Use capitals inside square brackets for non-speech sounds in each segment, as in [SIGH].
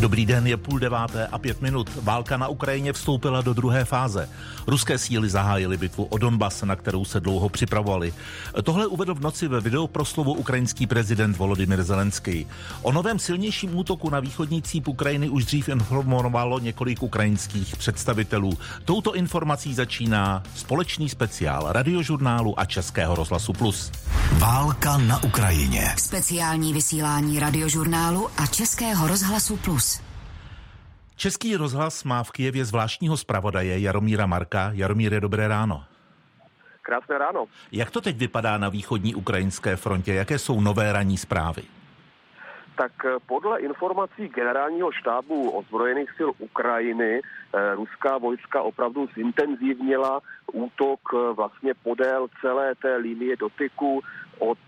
Dobrý den, je půl deváté a pět minut. Válka na Ukrajině vstoupila do druhé fáze. Ruské síly zahájily bitvu o Donbas, na kterou se dlouho připravovali. Tohle uvedl v noci ve videoproslovu ukrajinský prezident Volodymyr Zelenský. O novém silnějším útoku na východní cíp Ukrajiny už dřív informovalo několik ukrajinských představitelů. Touto informací začíná společný speciál radiožurnálu a Českého rozhlasu Plus. Válka na Ukrajině. Speciální vysílání radiožurnálu a Českého rozhlasu Plus. Český rozhlas má v Kijevě zvláštního zpravodaje Jaromíra Marka. Jaromíre, dobré ráno. Krásné ráno. Jak to teď vypadá na východní ukrajinské frontě? Jaké jsou nové ranní zprávy? Tak eh, podle informací generálního štábu ozbrojených sil Ukrajiny eh, ruská vojska opravdu zintenzivnila útok eh, vlastně podél celé té linie dotyku od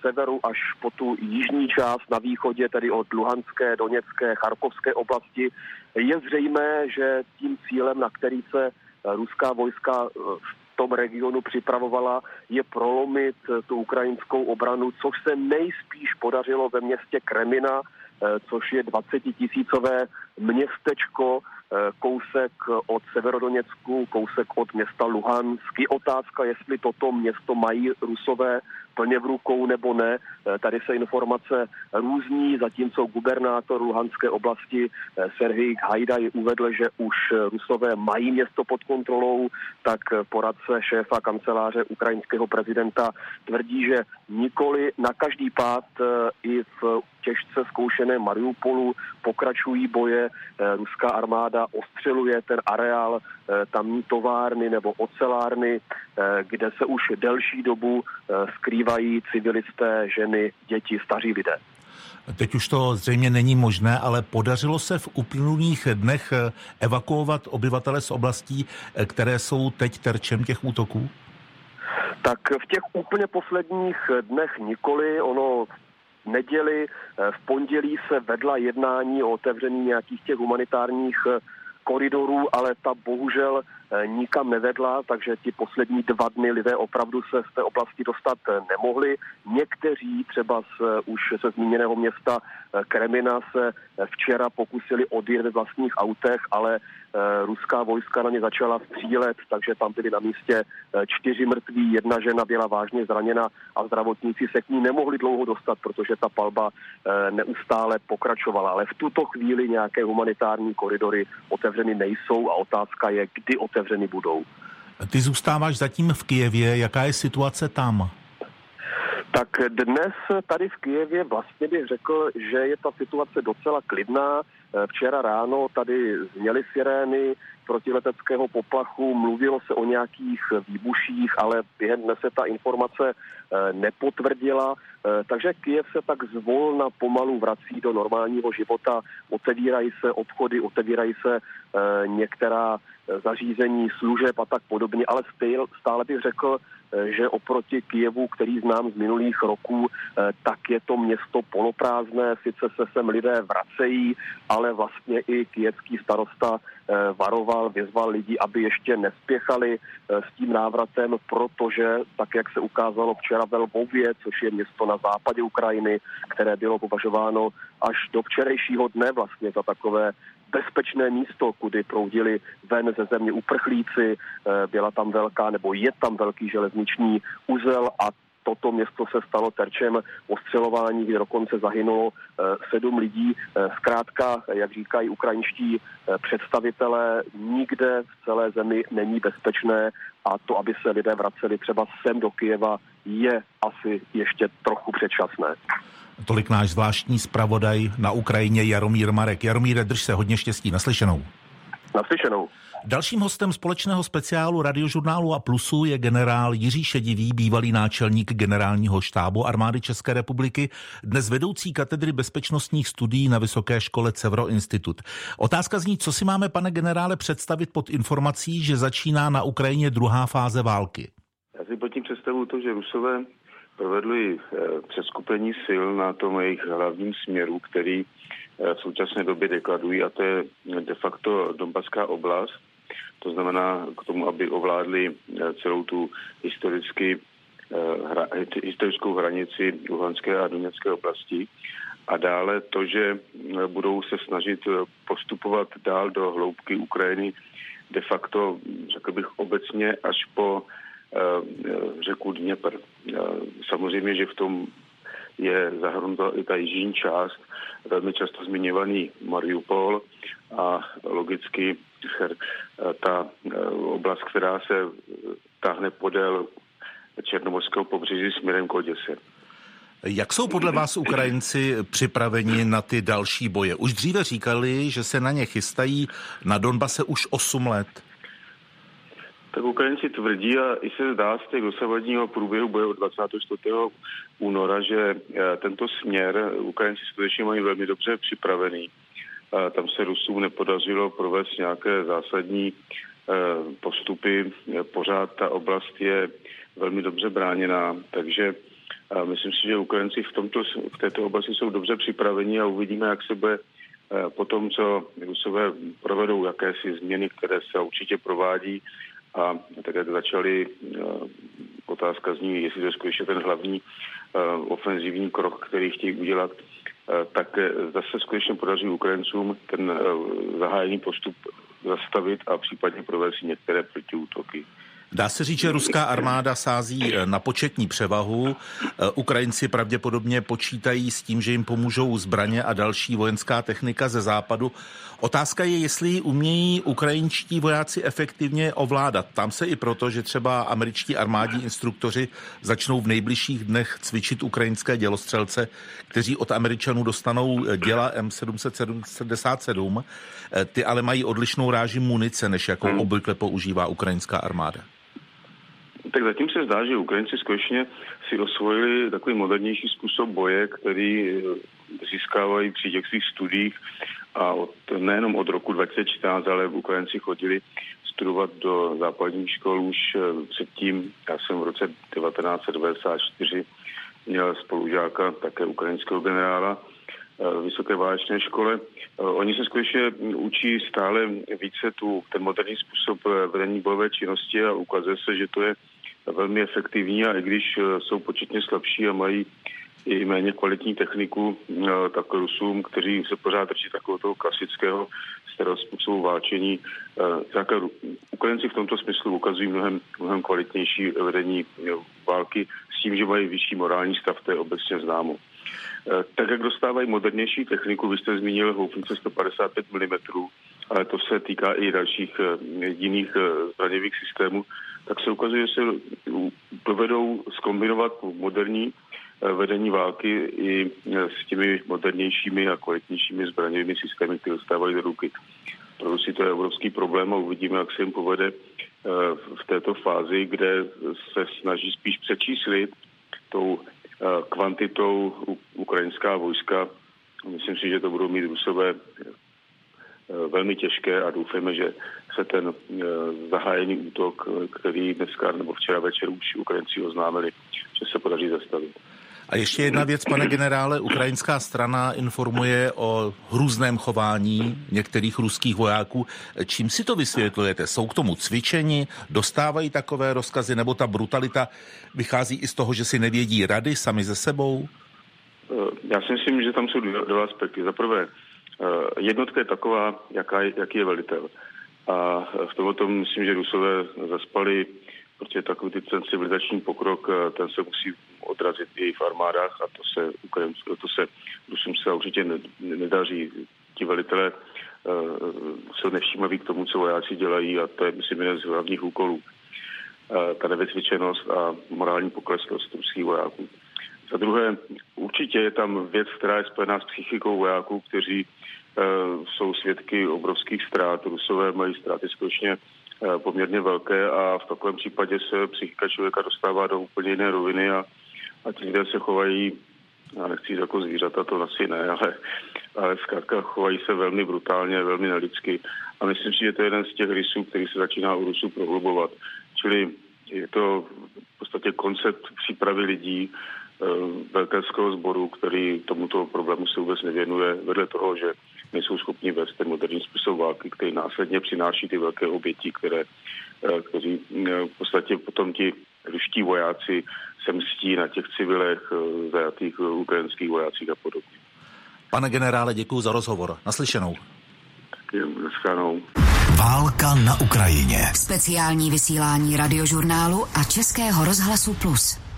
severu až po tu jižní část na východě, tedy od Luhanské, Doněcké, Charkovské oblasti. Je zřejmé, že tím cílem, na který se ruská vojska v tom regionu připravovala, je prolomit eh, tu ukrajinskou obranu, což se nejspíš podařilo ve městě Kremina, eh, což je 20 tisícové městečko, eh, kousek od Severodoněcku, kousek od města Luhansky. Otázka, jestli toto město mají rusové plně v rukou nebo ne. Eh, tady se informace různí, zatímco gubernátor Luhanské oblasti eh, Serhij Hajdaj uvedl, že už Rusové mají město pod kontrolou, tak poradce šéfa kanceláře ukrajinského prezidenta tvrdí, že nikoli na každý pád eh, i v těžce zkoušené Mariupolu pokračují boje. Ruská armáda ostřeluje ten areál tamní továrny nebo ocelárny, kde se už delší dobu skrývá přežívají civilisté, ženy, děti, staří lidé. Teď už to zřejmě není možné, ale podařilo se v uplynulých dnech evakuovat obyvatele z oblastí, které jsou teď terčem těch útoků? Tak v těch úplně posledních dnech nikoli. Ono neděli, v pondělí se vedla jednání o otevření nějakých těch humanitárních koridorů, ale ta bohužel eh, nikam nevedla, takže ti poslední dva dny lidé opravdu se z té oblasti dostat eh, nemohli. Někteří třeba z eh, už se zmíněného města Kremina se včera pokusili odjet ve vlastních autech, ale ruská vojska na ně začala střílet, takže tam byli na místě čtyři mrtví, jedna žena byla vážně zraněna a zdravotníci se k ní nemohli dlouho dostat, protože ta palba neustále pokračovala. Ale v tuto chvíli nějaké humanitární koridory otevřeny nejsou a otázka je, kdy otevřeny budou. Ty zůstáváš zatím v Kijevě, jaká je situace tam? Tak dnes tady v Kijevě vlastně bych řekl, že je ta situace docela klidná. Včera ráno tady zněly sirény protileteckého poplachu, mluvilo se o nějakých výbuších, ale během dne se ta informace eh, nepotvrdila. Eh, takže Kiev se tak zvolna pomalu vrací do normálního života, otevírají se obchody, otevírají se eh, některá zařízení služeb a tak podobně, ale stále bych řekl, že oproti Kijevu, který znám z minulých roků, tak je to město poloprázdné, sice se sem lidé vracejí, ale vlastně i kijevský starosta varoval, vyzval lidi, aby ještě nespěchali s tím návratem, protože, tak jak se ukázalo včera ve Lvově, což je město na západě Ukrajiny, které bylo považováno až do včerejšího dne vlastně za takové bezpečné místo, kudy proudili ven ze země uprchlíci, eh, byla tam velká, nebo je tam velký železniční uzel a toto město se stalo terčem ostřelování, kde dokonce zahynulo eh, sedm lidí. Eh, zkrátka, jak říkají ukrajinští představitelé, nikde v celé zemi není bezpečné a to, aby se lidé vraceli třeba sem do Kijeva, je asi ještě trochu předčasné. Tolik náš zvláštní zpravodaj na Ukrajině Jaromír Marek. Jaromíre, drž se hodně štěstí. Naslyšenou. Naslyšenou. Dalším hostem společného speciálu radiožurnálu a Plusu je generál Jiří Šedivý, bývalý náčelník generálního štábu armády České republiky, dnes vedoucí katedry bezpečnostních studií na Vysoké škole Cevro Institut. Otázka zní, co si máme, pane generále, představit pod informací, že začíná na Ukrajině druhá fáze války. Já si pod tím představuju to, že Rusové provedli eh, přeskupení sil na tom jejich hlavním směru, který eh, v současné době dekladují, a to je de facto Donbaská oblast. To znamená k tomu, aby ovládli eh, celou tu historicky, hra, historickou hranici Luhanské a Doněcké oblasti. a dále to, že budou se snažit postupovat dál do hloubky Ukrajiny, de facto, řekl bych obecně, až po řeku Dněpr. Samozřejmě, že v tom je zahrnuta i ta jižní část, velmi často zmiňovaný Mariupol a logicky ta oblast, která se táhne podél černomorského pobřeží směrem k Oděse. Jak jsou podle vás Ukrajinci připraveni na ty další boje? Už dříve říkali, že se na ně chystají na Donbase už 8 let. Tak Ukrajinci tvrdí a i se zdá z těch dosavadního průběhu boje od 24. února, že eh, tento směr Ukrajinci skutečně mají velmi dobře připravený. Tam se Rusům nepodařilo provést nějaké zásadní eh, postupy. Pořád ta oblast je velmi dobře bráněná, takže myslím si, že Ukrajinci v, tomto, v této oblasti jsou dobře připraveni a uvidíme, jak se bude eh, po tom, co Rusové provedou jakési změny, které se určitě provádí a tak jak začali, eh, otázka zní, jestli to je skutečně ten hlavní eh, ofenzivní krok, který chtějí udělat, tak zase skutečně podaří Ukrajincům ten zahájený postup zastavit a případně provést některé protiútoky. Dá se říct, že ruská armáda sází eh, na početní převahu. Eh, Ukrajinci pravděpodobně počítají s tím, že jim pomůžou zbraně a další vojenská technika ze západu. Otázka je, jestli ji umějí ukrajinští vojáci efektivně ovládat. Tam se i proto, že třeba američtí armádní instruktoři začnou v nejbližších dnech cvičit ukrajinské dělostřelce, kteří od Američanů dostanou eh, děla M777. Ty ale mají odlišnou ráži munice, než jakou hmm. obvykle používá ukrajinská armáda. Tak zatím se zdá, že Ukrajinci skutečně si osvojili takový modernější způsob boje, který eh, získávají při těch svých studiích a od, nejenom od roku 2014, ale Ukrajinci chodili studovat do západních škol už eh, předtím. Já jsem v roce 1994 měl spolužáka, také ukrajinského generála, v Vysoké válečné škole. Oni se skutečně učí stále více tu, ten moderní způsob vedení bojové činnosti a ukazuje se, že to je velmi efektivní a i když eh, jsou početně slabší a mají i méně kvalitní techniku, eh, tak Rusům, kteří se pořád drží takového toho klasického starého způsobu válčení, tak eh, Ukrajinci v tomto smyslu ukazují mnohem, mnohem kvalitnější vedení války s tím, že mají vyšší morální stav, to je obecně známo. Tak jak dostávají modernější techniku, vy jste zmínil houfnice 155 mm, ale to se týká i dalších jiných zbraněvých systémů, tak se ukazuje, že se dovedou skombinovat moderní eh, vedení války i eh, s těmi modernějšími a kvalitnějšími zbraněvými systémy, které dostávají do ruky. Pro Rusy to je obrovský problém a uvidíme, jak se jim povede eh, v této fázi, kde se snaží spíš přečíslit tou kvantitou ukrajinská vojska. Myslím si, že to budou mít Rusové velmi těžké a doufejme, že se ten eh, zahájený útok, který dneska nebo včera večer už Ukrajinci oznámili, že se podaří zastavit. A ještě jedna věc, pane generále, ukrajinská strana informuje o hrůzném chování některých ruských vojáků. Čím si to vysvětlujete? Jsou k tomu cvičeni, dostávají takové rozkazy, nebo ta brutalita vychází i z toho, že si nevědí rady sami ze sebou? Eh, já si myslím, že tam jsou dva aspekty. Za prvé, eh, jednotka je taková, jaká, jaký je velitel. A v tomto myslím, že Rusové zaspali, protože takový ten civilizační pokrok, eh, ten se musí odrazit i v armádách a to se, to se Rusům se určitě nedaří. Ti velitelé se nevšímaví k tomu, co vojáci dělají a to je, myslím, jeden z hlavních úkolů. Ta nevycvičenost a morální pokleslost ruských vojáků. Za druhé, určitě je tam věc, která je spojená s psychikou vojáků, kteří Eh, jsou svědky obrovských ztrát. Rusové mají ztráty skutečně eh, poměrně velké a v takovém případě se psychika člověka dostává do úplně jiné roviny a, a ti lidé se chovají, já nechci jako zvířata, to asi ne, ale, ale zkrátka chovají se velmi brutálně, velmi nelidsky a myslím si, že to je jeden z těch rysů, který se začíná u Rusů prohlubovat. Čili je to v podstatě koncept přípravy lidí, velkého sboru, který tomuto problému se vůbec nevěnuje, vedle toho, že nejsou schopni vést ten moderní způsob války, který následně přináší ty velké oběti, které, eh, kteří eh, v podstatě potom ti ruští vojáci se mstí na těch civilech, eh, zajatých ukrajinských vojácích a podobně. Pane generále, děkuji za rozhovor. Naslyšenou. Naschledanou. Válka na Ukrajině. Speciální vysílání radiožurnálu a Českého rozhlasu Plus.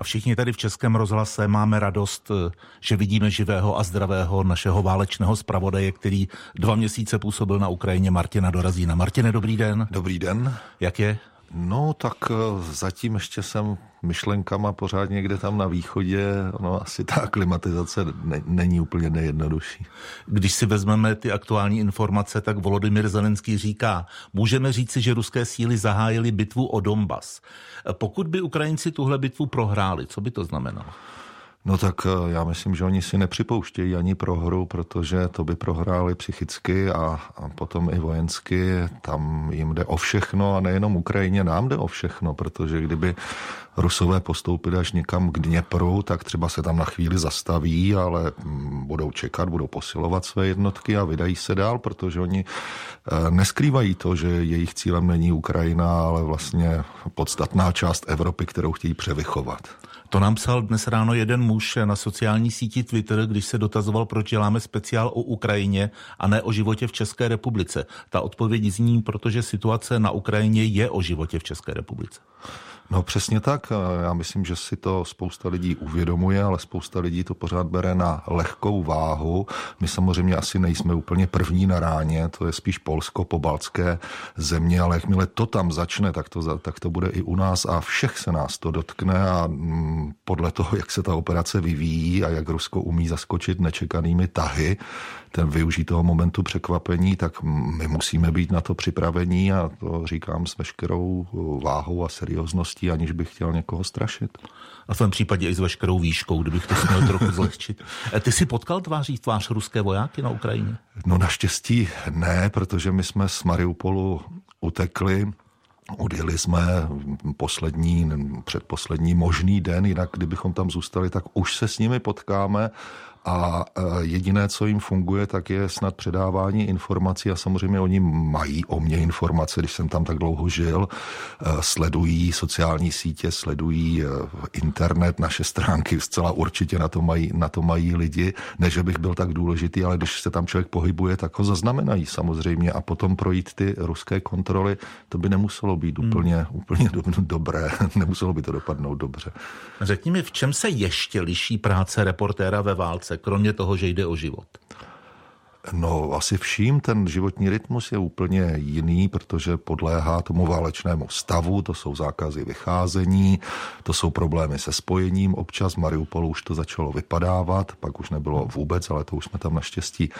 A všichni tady v Českém rozhlase máme radost, eh, že vidíme živého a zdravého našeho válečného zpravodaje, který dva měsíce působil na Ukrajině, Martina Dorazína. Martine, dobrý den. Dobrý den. Jak je? No, tak eh, zatím ještě jsem myšlenkama pořád někde tam na východě. No, asi ta klimatizace ne, není úplně nejjednodušší. Když si vezmeme ty aktuální informace, tak Volodymyr Zelenský říká, můžeme říci, že ruské síly zahájily bitvu o Donbas. Pokud by Ukrajinci tuhle bitvu prohráli, co by to znamenalo? No tak eh, já myslím, že oni si nepřipouštějí ani prohru, protože to by prohráli psychicky a, a potom i vojensky. Tam jim jde o všechno a nejenom Ukrajině, nám jde o všechno, protože kdyby Rusové postoupili až někam k Dněpru, tak třeba se tam na chvíli zastaví, ale mm, budou čekat, budou posilovat své jednotky a vydají se dál, protože oni eh, neskrývají to, že jejich cílem není Ukrajina, ale vlastně podstatná část Evropy, kterou chtějí převychovat. To nám psal dnes ráno jeden muž na sociální síti Twitter, když se dotazoval, proč děláme speciál o Ukrajině a ne o životě v České republice. Ta odpověď zní, protože situace na Ukrajině je o životě v České republice. No přesně tak. Já myslím, že si to spousta lidí uvědomuje, ale spousta lidí to pořád bere na lehkou váhu. My samozřejmě asi nejsme úplně první na ráně, to je spíš Polsko, pobaltské země, ale jakmile to tam začne, tak to, tak to bude i u nás a všech se nás to dotkne a mm, podle toho, jak se ta operace vyvíjí a jak Rusko umí zaskočit nečekanými tahy, ten využít toho momentu překvapení, tak my musíme být na to připravení a to říkám s veškerou váhou a seriózností, aniž bych chtěl někoho strašit. A v tom případě i s veškerou výškou, kdybych to směl trochu [LAUGHS] zlehčit. E, ty jsi potkal tváří tvář ruské vojáky na Ukrajině? No naštěstí ne, protože my jsme z Mariupolu utekli Odjeli jsme poslední, předposlední možný den, jinak kdybychom tam zůstali, tak už se s nimi potkáme a e, jediné, co jim funguje, tak je snad předávání informací a samozřejmě oni mají o mě informace, když jsem tam tak dlouho žil, e, sledují sociální sítě, sledují e, internet, naše stránky, zcela určitě na to mají, na to mají lidi, ne, že bych byl tak důležitý, ale když se tam člověk pohybuje, tak ho zaznamenají samozřejmě. A potom projít ty ruské kontroly, to by nemuselo být hmm. úplně, úplně do, dobré, [LAUGHS] nemuselo by to dopadnout dobře. Řekni mi, v čem se ještě liší práce reportéra ve válce práce, kromě toho, že jde o život? No, asi vším ten životní rytmus je úplně jiný, protože podléhá tomu válečnému stavu, to jsou zákazy vycházení, to jsou problémy se spojením. Občas v Mariupolu už to začalo vypadávat, pak už nebylo vůbec, ale to už jsme tam naštěstí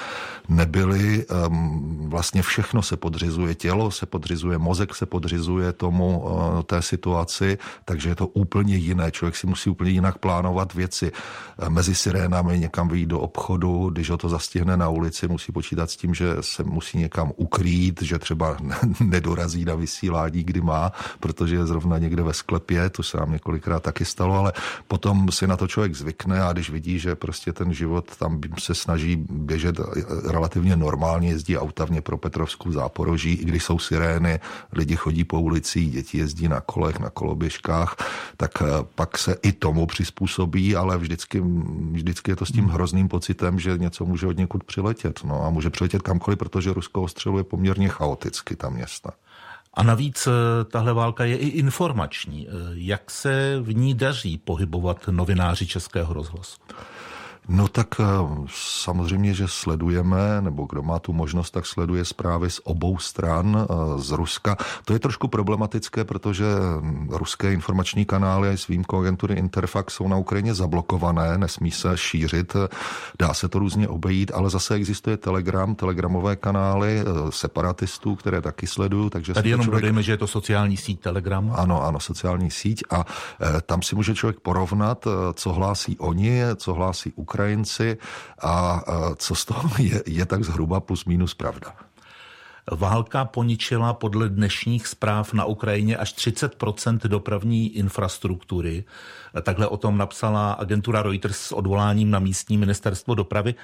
nebyli. Ehm, vlastně všechno se podřizuje, tělo se podřizuje, mozek se podřizuje tomu eh, té situaci, takže je to úplně jiné. Člověk si musí úplně jinak plánovat věci. Eh, mezi sirénami někam vyjít do obchodu, když ho to zastihne na ulici, musí počítat s tím, že se musí někam ukrýt, že třeba [LAUGHS] nedorazí na vysílání, kdy má, protože je zrovna někde ve sklepě, to se nám několikrát taky stalo, ale potom si na to člověk zvykne a když vidí, že prostě ten život tam se snaží běžet relativně normálně, jezdí auta v Petrovsku, Záporoží, i když jsou sirény, lidi chodí po ulici, děti jezdí na kolech, na koloběžkách, tak eh, pak se i tomu přizpůsobí, ale vždycky, vždycky je to s tím hrozným pocitem, že něco může od někud přiletět. No a může přiletět kamkoliv, protože Rusko ostřeluje poměrně chaoticky ta města. A navíc eh, tahle válka je i informační. Eh, jak se v ní daří pohybovat novináři Českého rozhlasu? No tak eh, samozřejmě, že sledujeme, nebo kdo má tu možnost, tak sleduje zprávy z obou stran eh, z Ruska. To je trošku problematické, protože hm, ruské informační kanály s výjimkou agentury Interfax jsou na Ukrajině zablokované, nesmí se šířit, dá se to různě obejít, ale zase existuje Telegram, telegramové kanály eh, separatistů, které taky sledují. Takže Tady jenom člověk... dodejme, že je to sociální síť Telegram. Ano, ano, sociální síť a tam si může člověk porovnat, co hlásí oni, co hlásí Ukrajina Ukrajinci a co z toho je, je tak zhruba plus minus pravda. Válka poničila podle dnešních zpráv na Ukrajině až 30% dopravní infrastruktury. Takhle o tom napsala agentura Reuters s odvoláním na místní ministerstvo dopravy.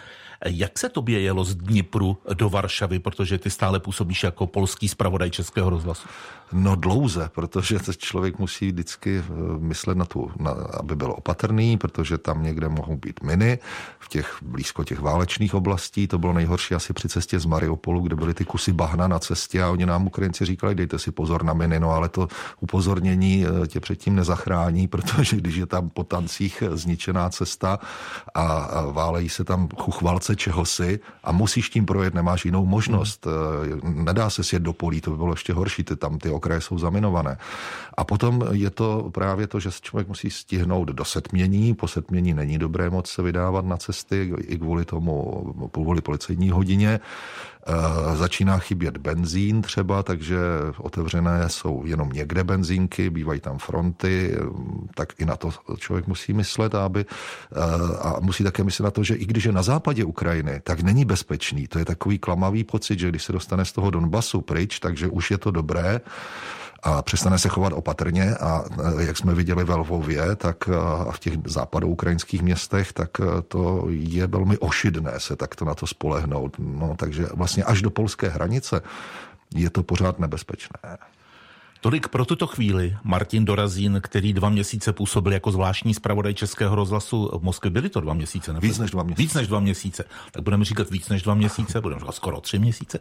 Jak se tobě jelo z Dnipru do Varšavy, protože ty stále působíš jako polský zpravodaj Českého rozhlasu? No dlouze, protože člověk musí vždycky eh, myslet na tu, na, aby byl opatrný, protože tam někde mohou být miny, v těch blízko těch válečných oblastí. To bylo nejhorší asi při cestě z Mariupolu, kde byly ty kusy bahna na cestě a oni nám Ukrajinci říkali, dejte si pozor na miny, no ale to upozornění eh, tě předtím nezachrání, [LAUGHS] protože když je tam po tancích zničená cesta a, a válejí se tam chuchvalce čehosi a musíš tím projet, nemáš jinou možnost. Hmm. Nedá se sjet do polí, to by bylo ještě horší, ty tam ty okraje jsou zaminované. A potom je to právě to, že člověk musí stihnout do setmění. Po setmění není dobré moc se vydávat na cesty i kvůli tomu, kvůli policejní hodině. Eh, začíná chybět benzín třeba, takže otevřené jsou jenom někde benzínky, bývají tam fronty, tak i na to člověk musí myslet, aby, eh, a musí také myslet na to, že i když je na západě Ukrajiny, tak není bezpečný. To je takový klamavý pocit, že když se dostane z toho Donbasu pryč, takže už je to dobré a přestane se chovat opatrně a e, jak jsme viděli ve Lvově, tak e, a v těch západoukrajinských městech, tak e, to je velmi ošidné se takto na to spolehnout. No, takže vlastně až do polské hranice je to pořád nebezpečné. Tolik pro tuto chvíli. Martin Dorazín, který dva měsíce působil jako zvláštní zpravodaj Českého rozhlasu v Moskvě. Byly to dva měsíce? Nebo? Víc než dva měsíce. Víc než dva měsíce. Tak budeme říkat víc než dva měsíce, budeme říkat skoro tři měsíce.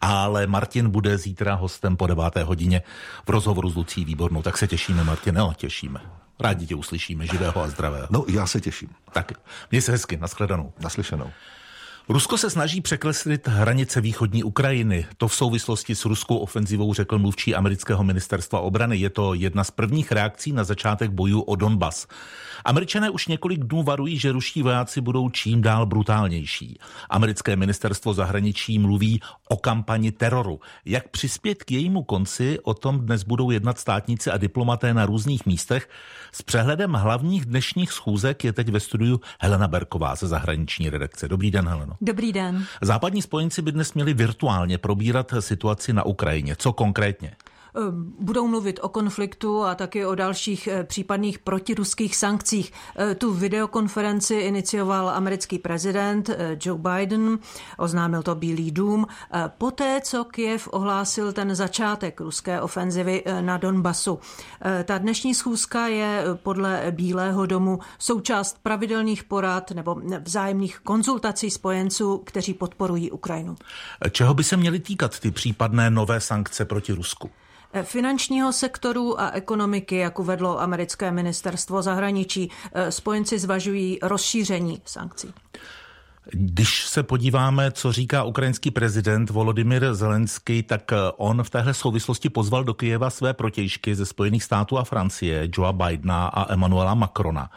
Ale Martin bude zítra hostem po deváté hodině v rozhovoru s Lucí Výbornou. Tak se těšíme, Martin. No, těšíme. Rádi tě uslyšíme, živého a zdravého. No, já se těším. Tak, měj se hezky, nashledanou. Naslyšenou. Rusko se snaží překleslit hranice východní Ukrajiny. To v souvislosti s ruskou ofenzivou řekl mluvčí amerického ministerstva obrany. Je to jedna z prvních reakcí na začátek bojů o Donbas. Američané už několik dnů varují, že ruští vojáci budou čím dál brutálnější. Americké ministerstvo zahraničí mluví o kampani teroru. Jak přispět k jejímu konci, o tom dnes budou jednat státníci a diplomaté na různých místech. S přehledem hlavních dnešních schůzek je teď ve studiu Helena Berková ze zahraniční redakce. Dobrý den, Heleno. Dobrý den. Západní spojenci by dnes měli virtuálně probírat situaci na Ukrajině. Co konkrétně? Eh, budou mluvit o konfliktu a taky o dalších eh, případných protiruských sankcích. Eh, tu videokonferenci inicioval americký prezident Joe Biden, oznámil to Bílý dům, poté, co Kiev ohlásil ten začátek ruské ofenzivy na Donbasu. Ta dnešní schůzka je podle Bílého domu součást pravidelných porad nebo vzájemných konzultací spojenců, kteří podporují Ukrajinu. Čeho by se měly týkat ty případné nové sankce proti Rusku? Finančního sektoru a ekonomiky, jak uvedlo americké ministerstvo zahraničí. Eh, spojenci zvažují rozšíření sankcí. Když se podíváme, co říká ukrajinský prezident Volodymyr Zelenský, tak eh, on v téhle souvislosti pozval do Kyjeva své protějšky ze Spojených států a Francie, Joea Bidena a Emmanuela Macrona.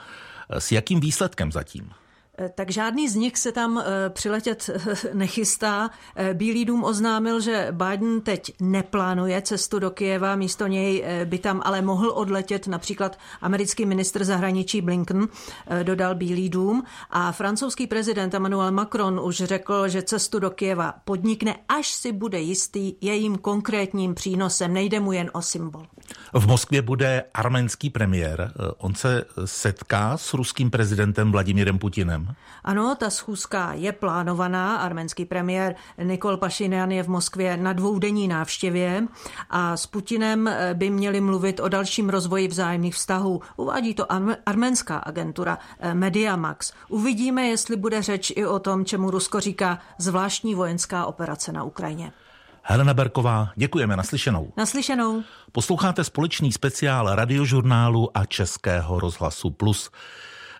Eh, s jakým výsledkem zatím? Eh, tak žádný z nich se tam eh, přiletět eh, nechystá. Bílý dům oznámil, že Biden teď neplánuje cestu do Kijeva, místo něj by tam ale mohl odletět například americký ministr zahraničí Blinken, dodal Bílý dům. A francouzský prezident Emmanuel Macron už řekl, že cestu do Kijeva podnikne, až si bude jistý jejím konkrétním přínosem. Nejde mu jen o symbol. V Moskvě bude arménský premiér. On se setká s ruským prezidentem Vladimírem Putinem. Ano, ta schůzka je plánovaná. Arménský premiér Nikol Pašinian je v Moskvě na dvoudenní návštěvě a s Putinem by měli mluvit o dalším rozvoji vzájemných vztahů. Uvádí to arménská agentura eh, Mediamax. Uvidíme, jestli bude řeč i o tom, čemu Rusko říká zvláštní vojenská operace na Ukrajině. Helena Berková, děkujeme naslyšenou. Naslyšenou. Posloucháte společný speciál radiožurnálu a Českého rozhlasu Plus.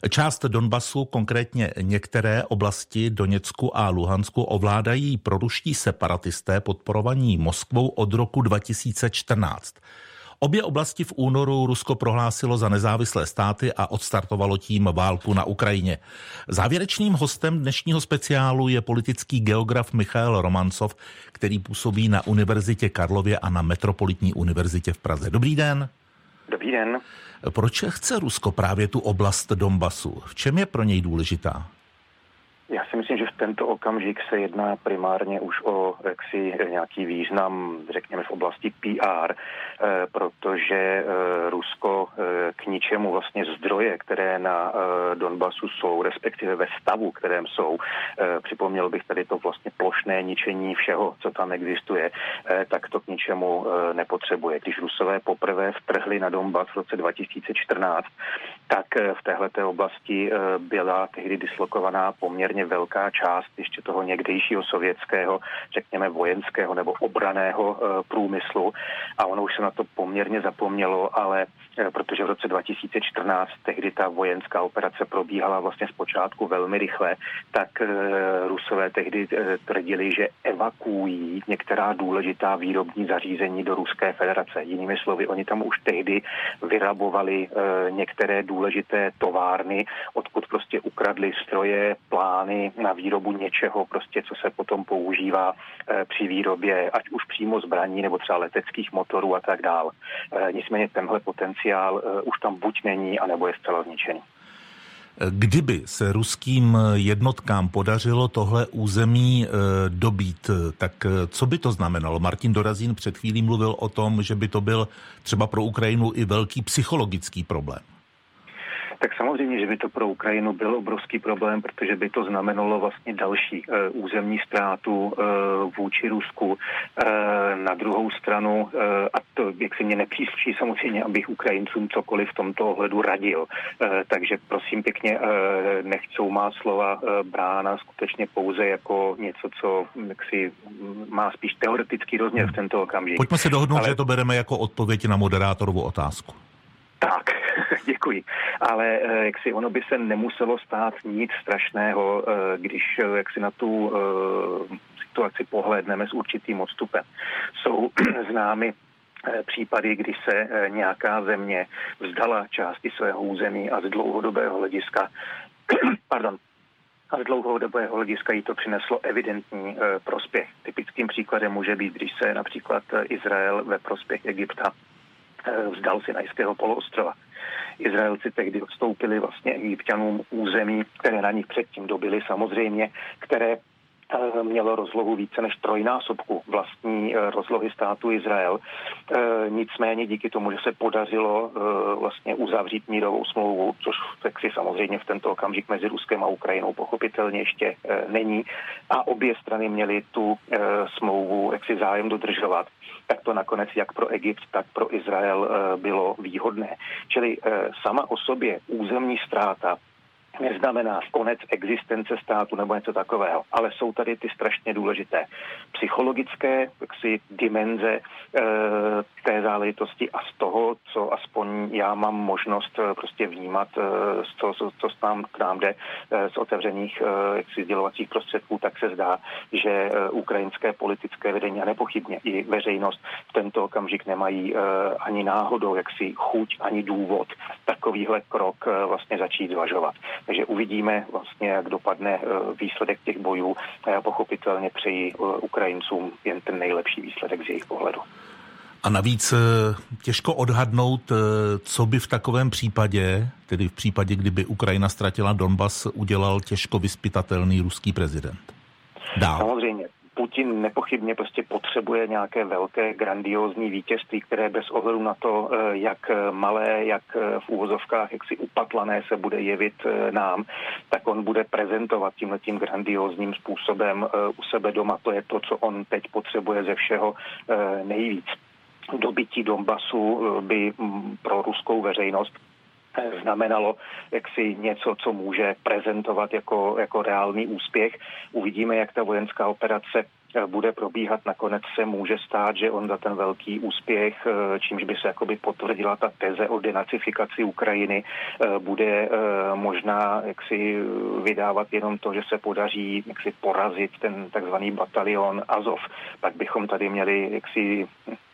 Část Donbasu, konkrétně některé oblasti Doněcku a Luhansku, ovládají proruští separatisté podporovaní Moskvou od roku 2014. Obě oblasti v únoru Rusko prohlásilo za nezávislé státy a odstartovalo tím válku na Ukrajině. Závěrečným hostem dnešního speciálu je politický geograf Michael Romancov, který působí na Univerzitě Karlově a na Metropolitní univerzitě v Praze. Dobrý den. Dobrý den. Proč chce Rusko právě tu oblast Donbasu? V čem je pro něj důležitá? Já si myslím, že v tento okamžik se jedná primárně už o jaksi nějaký význam, řekněme, v oblasti PR, eh, protože eh, Rusko eh, k ničemu vlastně zdroje, které na Donbasu jsou, respektive ve stavu, kterém jsou, připomněl bych tady to vlastně plošné ničení všeho, co tam existuje, tak to k ničemu nepotřebuje. Když Rusové poprvé vtrhli na Donbas v roce 2014, tak v téhleté oblasti byla tehdy dislokovaná poměrně velká část ještě toho někdejšího sovětského, řekněme vojenského nebo obraného eh, průmyslu a ono už se na to poměrně zapomnělo, ale eh, protože v roce 2014 tehdy ta vojenská operace probíhala vlastně zpočátku velmi rychle, tak eh, Rusové tehdy tvrdili, že evakuují některá důležitá výrobní zařízení do Ruské federace. Jinými slovy, oni tam už tehdy vyrabovali některé důležité továrny, odkud prostě ukradli stroje, plány na výrobu něčeho, prostě, co se potom používá eh, při výrobě, ať už přímo zbraní nebo třeba leteckých motorů a tak dál. Eh, nicméně tenhle potenciál eh, už tam buď není, anebo je zcela zničený. Kdyby se ruským jednotkám podařilo tohle území dobít, tak co by to znamenalo? Martin Dorazín před chvílí mluvil o tom, že by to byl třeba pro Ukrajinu i velký psychologický problém tak samozřejmě, že by to pro Ukrajinu byl obrovský problém, protože by to znamenalo vlastně další uh, územní ztrátu uh, vůči Rusku. Uh, na druhou stranu, uh, a to jak se mě nepřísluší samozřejmě, abych Ukrajincům cokoliv v tomto ohledu radil. Uh, takže prosím pěkně, uh, nechcou má slova uh, brána skutečně pouze jako něco, co jaksi má spíš teoretický rozměr v tento okamžik. Pojďme se dohodnout, Ale... že to bereme jako odpověď na moderátorovu otázku. Tak, [LAUGHS] děkuji. Ale eh, jak si ono by se nemuselo stát nic strašného, eh, když eh, jak si na tu situaci pohlédneme s určitým odstupem. Jsou [CLEARS THROAT] známy případy, kdy se nějaká země vzdala části svého území a z dlouhodobého hlediska [CLEARS THROAT] pardon, a z dlouhodobého hlediska jí to přineslo evidentní prospěch. Typickým příkladem může být, když se například Izrael ve prospěch Egypta vzdal Sinajského poloostrova. Izraelci tehdy odstoupili vlastně egyptianům území, které na nich předtím dobili samozřejmě, které eh, mělo rozlohu více než trojnásobku vlastní eh, rozlohy státu Izrael. Nicméně díky tomu, že se podařilo vlastně uzavřít mírovou smlouvu, což si samozřejmě v tento okamžik mezi Ruskem a Ukrajinou pochopitelně ještě není, a obě strany měly tu smlouvu jaksi zájem dodržovat, tak to nakonec jak pro Egypt, tak pro Izrael eh, bylo výhodné. Čili eh, sama o sobě územní ztráta neznamená konec existence státu nebo něco takového, ale jsou tady ty strašně důležité psychologické jaksi, dimenze e, té záležitosti a z toho, co aspoň já mám možnost e, prostě vnímat e, z toho, co, co nám k nám jde e, z otevřených sdělovacích prostředků, tak se zdá, že ukrajinské politické vedení a nepochybně i veřejnost v tento okamžik nemají ani náhodou jaksi chuť, ani důvod takovýhle krok vlastně začít zvažovat. Takže uvidíme vlastně, jak dopadne eh, výsledek těch bojů a já pochopitelně přeji eh, Ukrajincům jen ten nejlepší výsledek z jejich pohledu. A navíc eh, těžko odhadnout, co by v takovém případě, tedy v případě, kdyby Ukrajina ztratila Donbas, udělal těžko vyspytatelný ruský prezident. Dál. Samozřejmě. Putin nepochybně prostě potřebuje nějaké velké, grandiózní vítězství, které bez ohledu na to, eh, jak malé, jak eh, v úvozovkách, jak si upatlané se bude jevit eh, nám, tak on bude prezentovat tímhle tím grandiózním způsobem u sebe doma. To je to, co on teď potřebuje ze všeho nejvíc. Dobytí Donbasu by mm, pro ruskou veřejnost znamenalo jaksi něco, co může prezentovat jako, jako reálný úspěch. Uvidíme, jak ta vojenská operace eh, bude probíhat. Nakonec se může stát, že on za ten velký úspěch, eh, čímž by se jakoby potvrdila ta teze o denacifikaci Ukrajiny, eh, bude možná jaksi vydávat jenom to, že se podaří jaksi porazit ten takzvaný batalion Azov. Pak bychom tady měli jaksi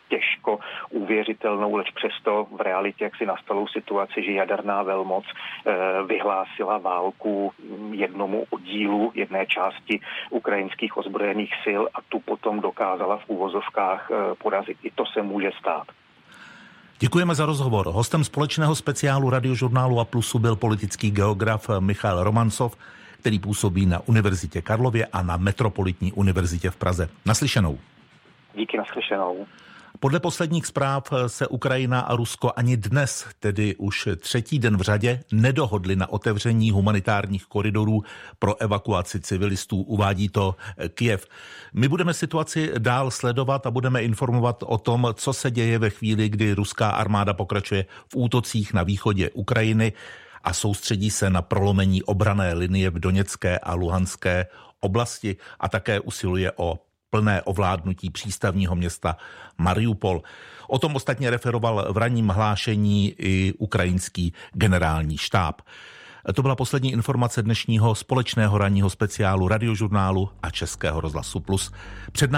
těžko uvěřitelnou, leč přesto v realitě jak si nastalou situaci, že jaderná velmoc eh, vyhlásila válku jednomu oddílu, jedné části ukrajinských ozbrojených sil a tu potom dokázala v úvozovkách eh, porazit. I to se může stát. Děkujeme za rozhovor. Hostem společného speciálu radiožurnálu A Plusu byl politický geograf Michal Romancov, který působí na Univerzitě Karlově a na Metropolitní univerzitě v Praze. Naslyšenou. Díky naslyšenou. Podle posledních zpráv se Ukrajina a Rusko ani dnes, tedy už třetí den v řadě, nedohodli na otevření humanitárních koridorů pro evakuaci civilistů, uvádí to Kiev. My budeme situaci dál sledovat a budeme informovat o tom, co se děje ve chvíli, kdy ruská armáda pokračuje v útocích na východě Ukrajiny a soustředí se na prolomení obrané linie v Doněcké a Luhanské oblasti a také usiluje o plné ovládnutí přístavního města Mariupol. O tom ostatně referoval v ranním hlášení i ukrajinský generální štáb. To byla poslední informace dnešního společného ranního speciálu radiožurnálu a Českého rozhlasu Plus. Před